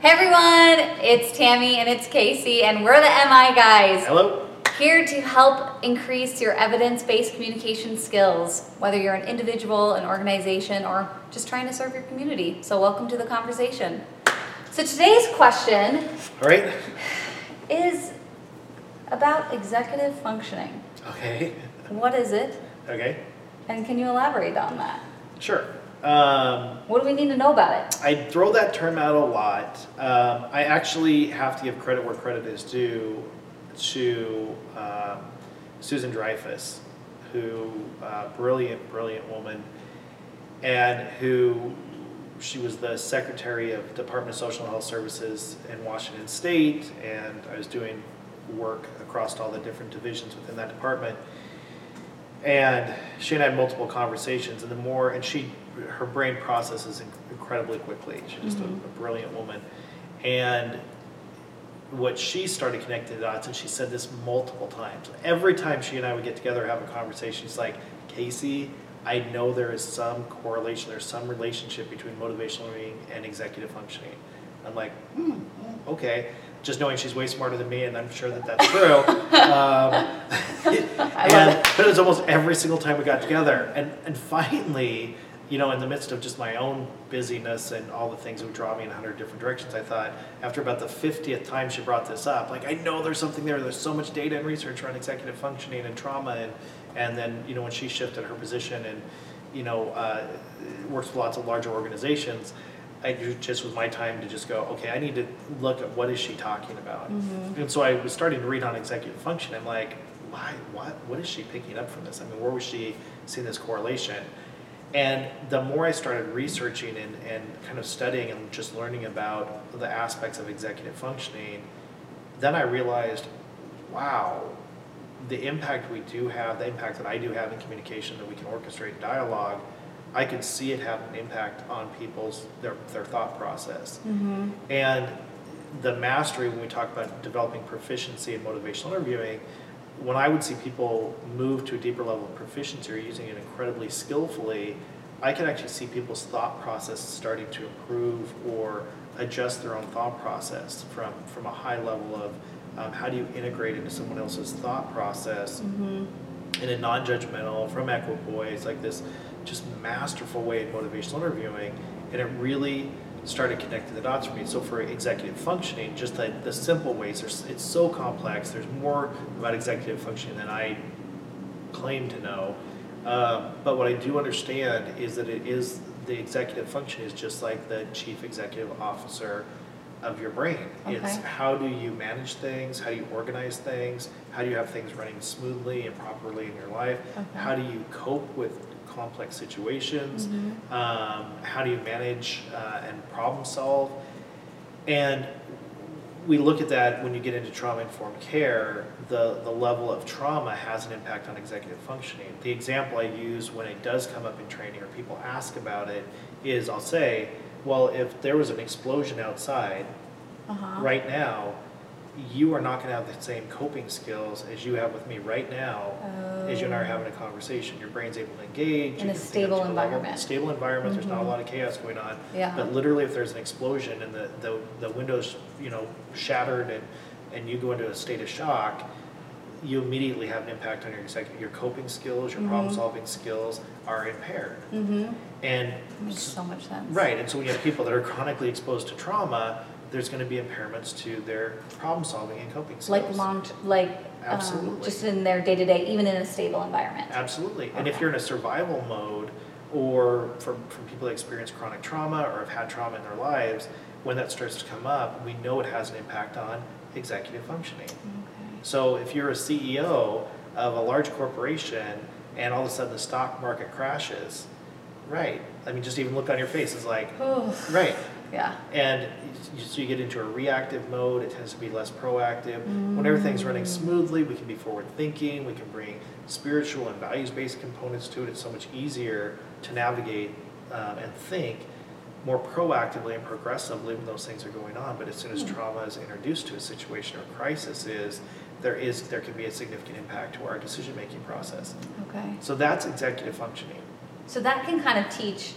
Hey everyone, it's Tami and it's Casey, and we're the MI guys. Hello. Here to help increase your evidence based communication skills, whether you're an individual, an organization, or just trying to serve your community. So, welcome to the conversation. So, today's question All right. is about executive functioning. Okay. What is it, Okay. and can you elaborate on that? Sure. Um, What do we need to know about it? I throw that term out a lot. Um, I actually have to give credit where credit is due to um, Susan Dreyfus, who uh, brilliant, brilliant woman, and who she was the secretary of Department of Social and Health Services in Washington State, and I was doing work across all the different divisions within that department. And she and I had multiple conversations, and the more, and she, her brain processes incredibly quickly. She's just a, Mhm. a brilliant woman. And what she started connecting the dots, and she said this multiple times. Every time she and I would get together have a conversation, she's like, Casey, I know there is some correlation, there's some relationship between motivational learning and executive functioning. I'm like, hmm, okay. Just knowing she's way smarter than me, and I'm sure that that's true. um, and, it. but it was almost every single time we got together. And, and finally, you know, in the midst of just my own busyness and all the things that would draw me in a hundred different directions, I thought after about the 50th time she brought this up, like, I know there's something there. There's so much data and research around executive functioning and trauma. And, and then, you know, when she shifted her position and, you know, uh, works with lots of larger organizations, I just was my time to just go, okay, I need to look at what is she talking about. And so I was starting to read on executive function. I'm like, why, what, what is she picking up from this? I mean, where was she seeing this correlation? And the more I started researching and, and kind of studying and just learning about the aspects of executive functioning, then I realized, wow, the impact we do have, the impact that I do have in communication, that we can orchestrate dialogue, I could see it have an impact on people's their, their thought process. Mm-hmm. And the mastery, when we talk about developing proficiency in motivational interviewing, when I would see people move to a deeper level of proficiency or using it incredibly skillfully, I could actually see people's thought process starting to improve or adjust their own thought process from, from a high level of um, how do you integrate into someone else's thought process in a non-judgmental, from equipoise, like this just masterful way of motivational interviewing, and it really started connecting the dots for me. So for executive functioning, just the, the simple ways, there's, it's so complex. There's more about executive functioning than I claim to know. Um, but what I do understand is that it is the executive function is just like the chief executive officer of your brain. It's how do you manage things? How do you organize things? How do you have things running smoothly and properly in your life? Okay. How do you cope with complex situations? Mm-hmm. Um, how do you manage uh, and problem solve? And we look at that when you get into trauma informed care, the, the level of trauma has an impact on executive functioning. The example I use when it does come up in training or people ask about it is I'll say, well, if there was an explosion outside Uh-huh. right now, you are not going to have the same coping skills as you have with me right now as you and I are having a conversation. Your brain's able to engage. In a can think up stable to a level- environment. Stable environment, there's not a Mhm. lot of chaos going on. Yeah. But literally, if there's an explosion and the, the, the windows, you know, shattered and, and you go into a state of shock, you immediately have an impact on your executive, your coping skills, your Mhm. problem-solving skills are impaired. Mm-hmm. And Makes so much sense. Right, and so when you have people that are chronically exposed to trauma, there's going to be impairments to their problem solving and coping skills. Like long, like um, Absolutely. just in their day to day, even in a stable environment. Absolutely, and if you're in a survival mode, or from, from people that experience chronic trauma or have had trauma in their lives, when that starts to come up, we know it has an impact on executive functioning. Okay. So if you're a CEO of a large corporation and all of a sudden the stock market crashes, right? I mean, just even look on your face is like, Oh, right. Yeah. And you- so you get into a reactive mode, it tends to be less proactive. When everything's running smoothly, we can be forward thinking, we can bring spiritual and values based components to it. It's so much easier to navigate um, and think more proactively and progressively when those things are going on. But as soon as Hmm. trauma is introduced to a situation or crisis is, there is there can be a significant impact to our decision making process. Okay. So that's executive functioning. So that can kind of teach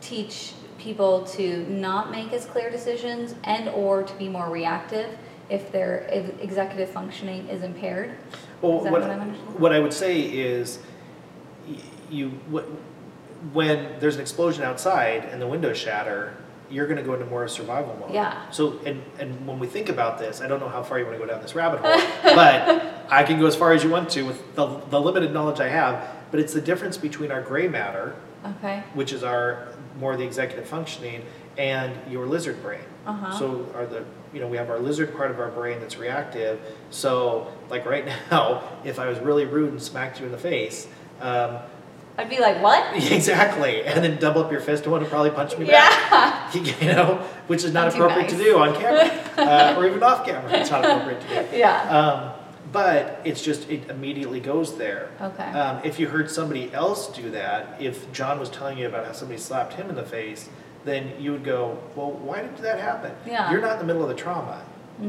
teach people to not make as clear decisions and or to be more reactive if their executive functioning is impaired. Well, Is that what, what what I would say is, you, wh- when there's an explosion outside and the windows shatter, you're gonna go into more of survival mode. Yeah. So, and, and when we think about this, I don't know how far you wanna go down this rabbit hole, but I can go as far as you want to with the, the limited knowledge I have, but it's the difference between our gray matter, Okay. which is our, more the executive functioning, and your lizard brain. Uh-huh. So are the, you know, we have our lizard part of our brain that's reactive. So like right now, if I was really rude and smacked you in the face, um, I'd be like, what? exactly, and then double up your fist and want to probably punch me back. Yeah. You know, which is not appropriate to do on camera uh, or even off camera. It's not appropriate to do. Yeah. Um, but it's just it immediately goes there. Okay. Um, if you heard somebody else do that, if John was telling you about how somebody slapped him in the face, then you would go, well, why did that happen? Yeah. You're not in the middle of the trauma.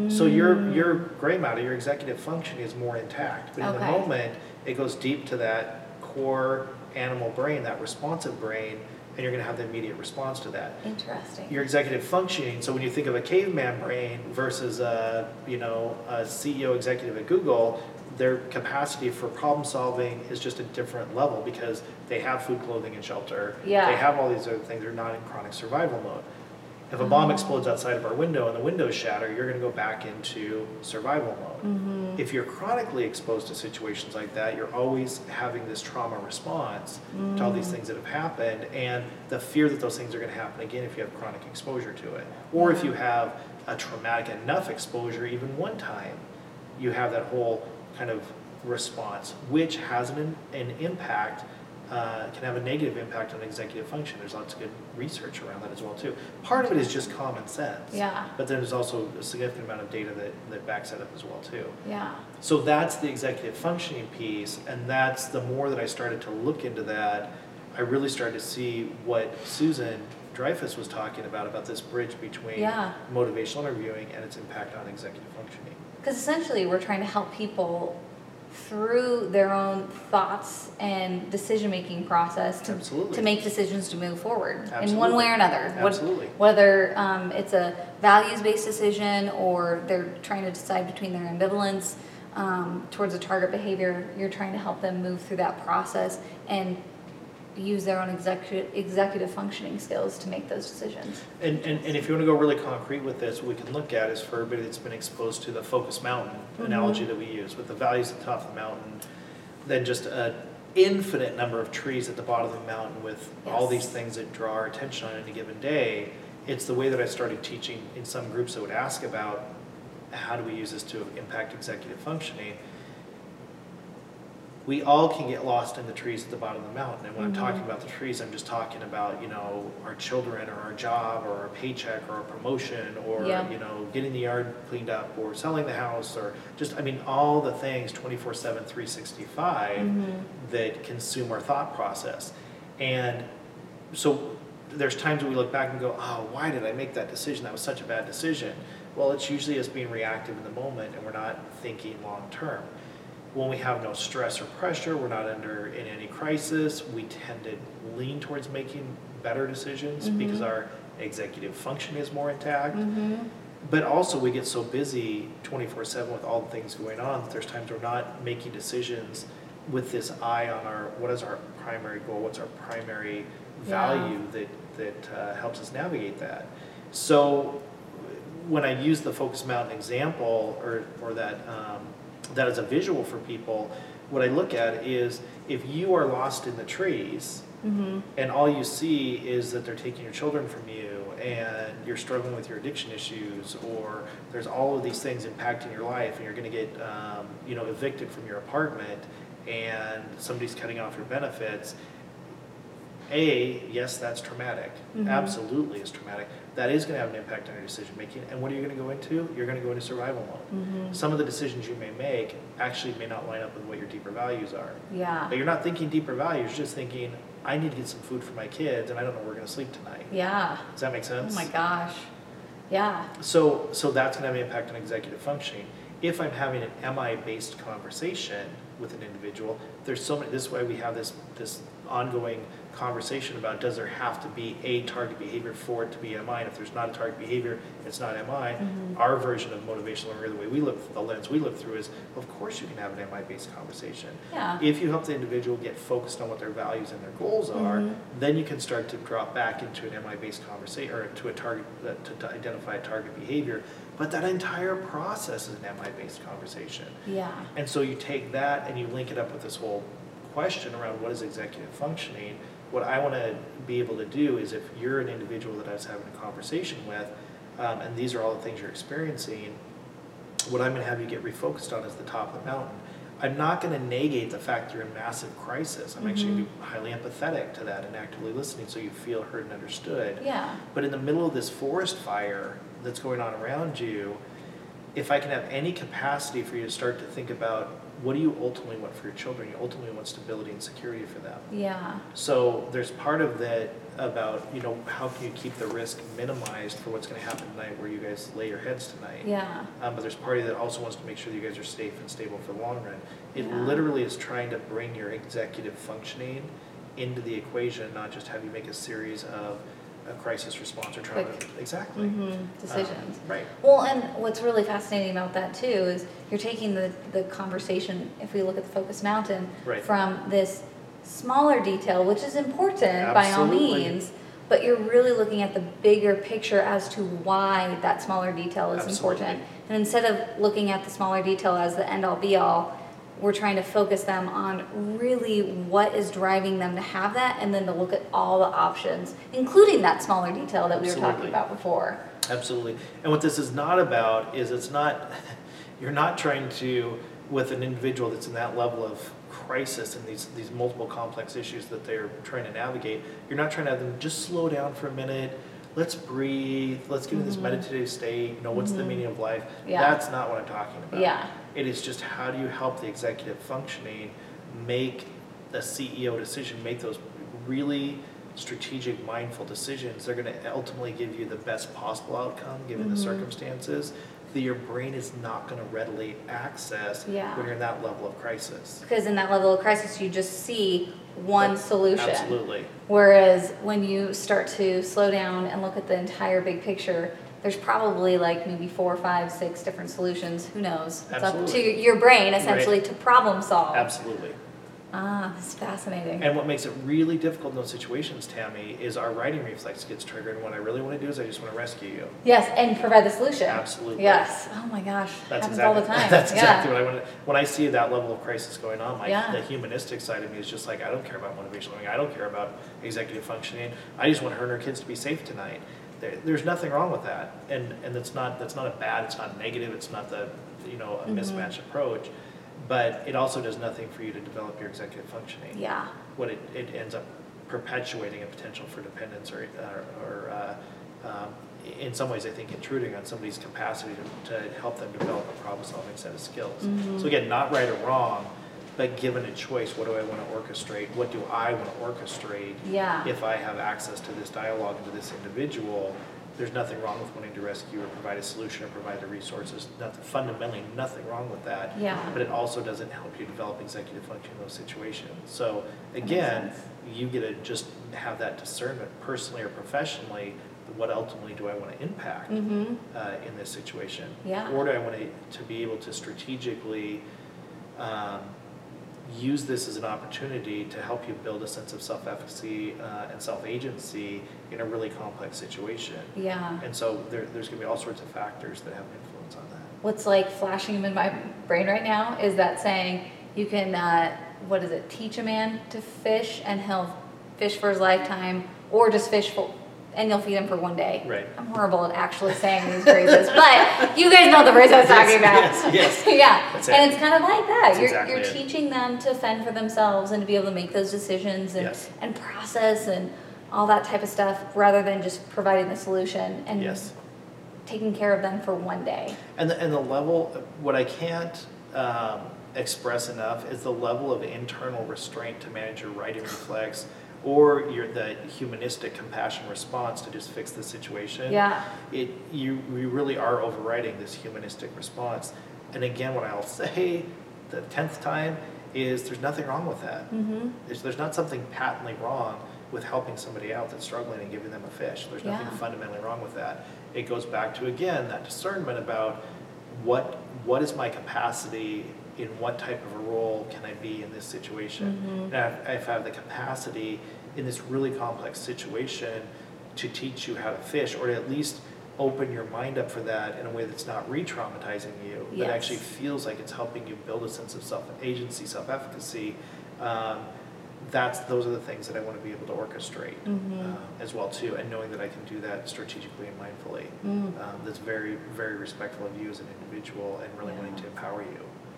So your Mm. your gray matter, your executive function is more intact. But in the moment, it goes deep to that core animal brain, that responsive brain, and you're going to have the immediate response to that Interesting. your executive functioning. So when you think of a caveman brain versus a you know a CEO executive at Google, their capacity for problem solving is just a different level because they have food, clothing, and shelter. Yeah. They have all these other things. They're not in chronic survival mode. If a bomb explodes outside of our window and the windows shatter, you're going to go back into survival mode. Mm-hmm. If you're chronically exposed to situations like that, you're always having this trauma response to all these Mm. things that have happened and the fear that those things are going to happen again if you have chronic exposure to it. Or if you have a traumatic enough exposure, even one time, you have that whole kind of response, which has an, an impact, uh, can have a negative impact on executive function. There's lots of good research around that as well too. Part of it is just common sense. Yeah. But then there's also a significant amount of data that, that backs that up as well too. Yeah. So that's the executive functioning piece, and that's the more that I started to look into that, I really started to see what Susan Dreyfus was talking about, about this bridge between Yeah. motivational interviewing and its impact on executive functioning. Because essentially, we're trying to help people through their own thoughts and decision-making process to, Absolutely. to make decisions to move forward in one way or another. Absolutely. Whether um, it's a values-based decision or they're trying to decide between their ambivalence um, towards a target behavior, you're trying to help them move through that process and use their own executive, executive functioning skills to make those decisions. And, and, and if you want to go really concrete with this, what we can look at is for everybody that's been exposed to the focus mountain Mhm. analogy that we use with the values at the top of the mountain, then just an infinite number of trees at the bottom of the mountain with all Yes. these things that draw our attention on any given day. It's the way that I started teaching in some groups that would ask about how do we use this to impact executive functioning we all can get lost in the trees at the bottom of the mountain. And when I'm talking Mhm. about the trees, I'm just talking about, you know, our children or our job or our paycheck or our promotion or, Yeah. you know, getting the yard cleaned up or selling the house or just, I mean, all the things 24 7, 365 Mhm. that consume our thought process. And so there's times when we look back and go, oh, why did I make that decision? That was such a bad decision. Well, it's usually us being reactive in the moment and we're not thinking long term. When we have no stress or pressure, we're not under in any crisis, we tend to lean towards making better decisions because Mhm. our executive function is more intact. Mm-hmm. But also, we get so busy 24 7 with all the things going on that there's times we're not making decisions with this eye on our what is our primary goal, what's our primary Yeah. value that, that uh, helps us navigate that. So, when I use the Focus Mountain example or, or that, um, that as a visual for people, what I look at is if you are lost in the trees, Mm-hmm. and all you see is that they're taking your children from you and you're struggling with your addiction issues or there's all of these things impacting your life and you're going to get um, you know evicted from your apartment and somebody's cutting off your benefits a yes that's traumatic Mhm. absolutely is traumatic that is going to have an impact on your decision making and what are you going to go into you're going to go into survival mode Mm-hmm. some of the decisions you may make actually may not line up with what your deeper values are Yeah. but you're not thinking deeper values, you're just thinking, I need to get some food for my kids and I don't know where we're gonna sleep tonight. Yeah. Does that make sense? Oh my gosh. Yeah. So, so that's gonna have an impact on executive functioning. If I'm having an MI-based conversation with an individual, there's so many, this way we have this, this ongoing conversation about does there have to be a target behavior for it to be MI? And if there's not a target behavior, it's not MI. Our version of motivational learning, the way we look, the lens we look through is, of course you can have an MI-based conversation. Yeah. If you help the individual get focused on what their values and their goals are, Mhm. then you can start to drop back into an MI-based conversation, or to a target, uh, to to identify a target behavior. But that entire process is an MI-based conversation. Yeah. And so you take that and you link it up with this whole question around what is executive functioning. What I want to be able to do is if you're an individual that I was having a conversation with, um, and these are all the things you're experiencing, what I'm going to have you get refocused on is the top of the mountain. I'm not going to negate the fact you're in massive crisis. I'm actually going to be highly empathetic to that and actively listening so you feel heard and understood. Yeah. But in the middle of this forest fire that's going on around you, if I can have any capacity for you to start to think about what do you ultimately want for your children? You ultimately want stability and security for them. Yeah. So there's part of that about, you know, how can you keep the risk minimized for what's going to happen tonight where you guys lay your heads tonight? Yeah. Um, but there's party that also wants to make sure that you guys are safe and stable for the long run. It Yeah. literally is trying to bring your executive functioning into the equation, not just have you make a series of a crisis response or trauma. Quick. Exactly. hmm Decisions. Um, right. Well, and what's really fascinating about that too is you're taking the, the conversation, if we look at the Focus Mountain, Right. from this smaller detail, which is important by all Absolutely. means, but you're really looking at the bigger picture as to why that smaller detail is Absolutely. important. And instead of looking at the smaller detail as the end all be all, we're trying to focus them on really what is driving them to have that and then to look at all the options, including that smaller detail that we were talking about before. Absolutely. And what this is not about is it's not, you're not trying to, with an individual that's in that level of crisis and these, these multiple complex issues that they're trying to navigate, you're not trying to have them just slow down for a minute, let's breathe, let's get in this Mhm. meditative state, you know, what's the Mhm. meaning of life? Yeah. That's not what I'm talking about. Yeah. It is just how do you help the executive functioning make a CEO decision, make those really strategic, mindful decisions. They're going to ultimately give you the best possible outcome given the Mhm. circumstances that your brain is not going to readily access Yeah. when you're in that level of crisis. Because in that level of crisis, you just see one solution. Absolutely. Whereas when you start to slow down and look at the entire big picture, there's probably like maybe four, five, six different solutions. Who knows? It's up to Absolutely. your brain essentially to problem solve. Absolutely. Ah, this is fascinating. And what makes it really difficult in those situations, Tami, is our righting reflex gets triggered. And what I really want to do is I just want to rescue you. yes, and provide the solution. Absolutely. Yes. Oh my gosh. That's happens exactly, all the time. That's yeah. exactly what I want. to When I see that level of crisis going on, like Yeah. the humanistic side of me is just like, I don't care about motivational learning. I don't care about executive functioning. I just want her and her kids to be safe tonight. There, there's nothing wrong with that, and and it's not that's not a bad. It's not negative. It's not the you know a Mhm. mismatched approach, but it also does nothing for you to develop your executive functioning. Yeah. What it, it ends up perpetuating a potential for dependence or or, or uh, um, in some ways, I think intruding on somebody's capacity to, to help them develop a problem-solving set of skills. Mhm. So again, not right or wrong, but given a choice, what do I want to orchestrate? What do I want to orchestrate? Yeah. If I have access to this dialogue and to this individual, there's nothing wrong with wanting to rescue or provide a solution or provide the resources. Nothing, fundamentally, nothing wrong with that. Yeah. But it also doesn't help you develop executive function in those situations. So again, you get to just have that discernment personally or professionally. What ultimately do I want to impact Mm-hmm. uh, in this situation? Yeah. Or do I want to, to be able to strategically um, use this as an opportunity to help you build a sense of self-efficacy uh, and self-agency in a really complex situation? Yeah. And so there, there's going to be all sorts of factors that have an influence on that. What's like flashing in my brain right now is that saying you can, uh, what is it, teach a man to fish and he'll fish for his lifetime, or just fish for, and you'll feed him for one day. Right. I'm horrible at actually saying these phrases, but you guys know the phrase I was talking about. Yes, yes. yeah, That's and it's kind of like that. That's you're exactly you're it. teaching them to fend for themselves and to be able to make those decisions and Yes. and process and all that type of stuff, rather than just providing the solution and Yes. taking care of them for one day. And the, and the level, what I can't um, express enough is the level of internal restraint to manage your righting reflex or your the humanistic compassion response to just fix the situation. Yeah. It you we really are overriding this humanistic response. And again, what I'll say the tenth time is there's nothing wrong with that. Mm-hmm. There's, there's not something patently wrong. with helping somebody out that's struggling and giving them a fish. There's nothing Yeah. fundamentally wrong with that. It goes back to, again, that discernment about what, what is my capacity in what type of a role can I be in this situation? Mhm. And if I have the capacity in this really complex situation to teach you how to fish, or to at least open your mind up for that in a way that's not re-traumatizing you, Yes. actually feels like it's helping you build a sense of self-agency, self-efficacy, um, that's, those are the things that I want to be able to orchestrate Mhm. um, as well too, and knowing that I can do that strategically and mindfully. Mm. Um, that's very, very respectful of you as an individual and really wanting to empower you uh,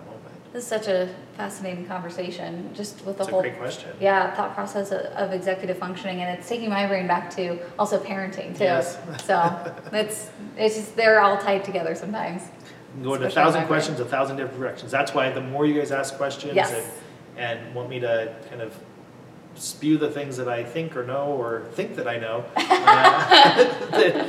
that moment. This is such a fascinating conversation, just with the It's a whole great question. yeah thought process of, of executive functioning, and it's taking my brain back to also parenting too. Yes. so it's it's just they're all tied together sometimes. Going in a Especially thousand questions, a thousand different directions. That's why the more you guys ask questions Yes. and, and want me to kind of spew the things that I think or know or think that I know, uh,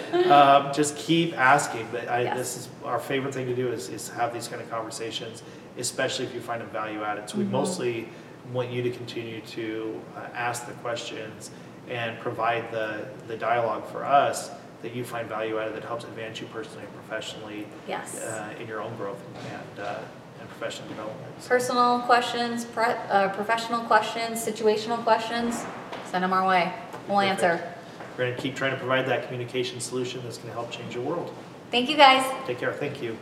um, just keep asking. But I, Yes. this is our favorite thing to do is, is have these kind of conversations, especially if you find them value added. So we Mhm. mostly want you to continue to uh, ask the questions and provide the, the dialogue for us that you find value added that helps advance you personally and professionally Yes. uh, in your own growth and, uh, and professional development. So, Personal questions, pre- uh, professional questions, situational questions, send them our way. We'll Perfect. answer. We're going to keep trying to provide that communication solution that's going to help change your world. Thank you guys. Take care. Thank you.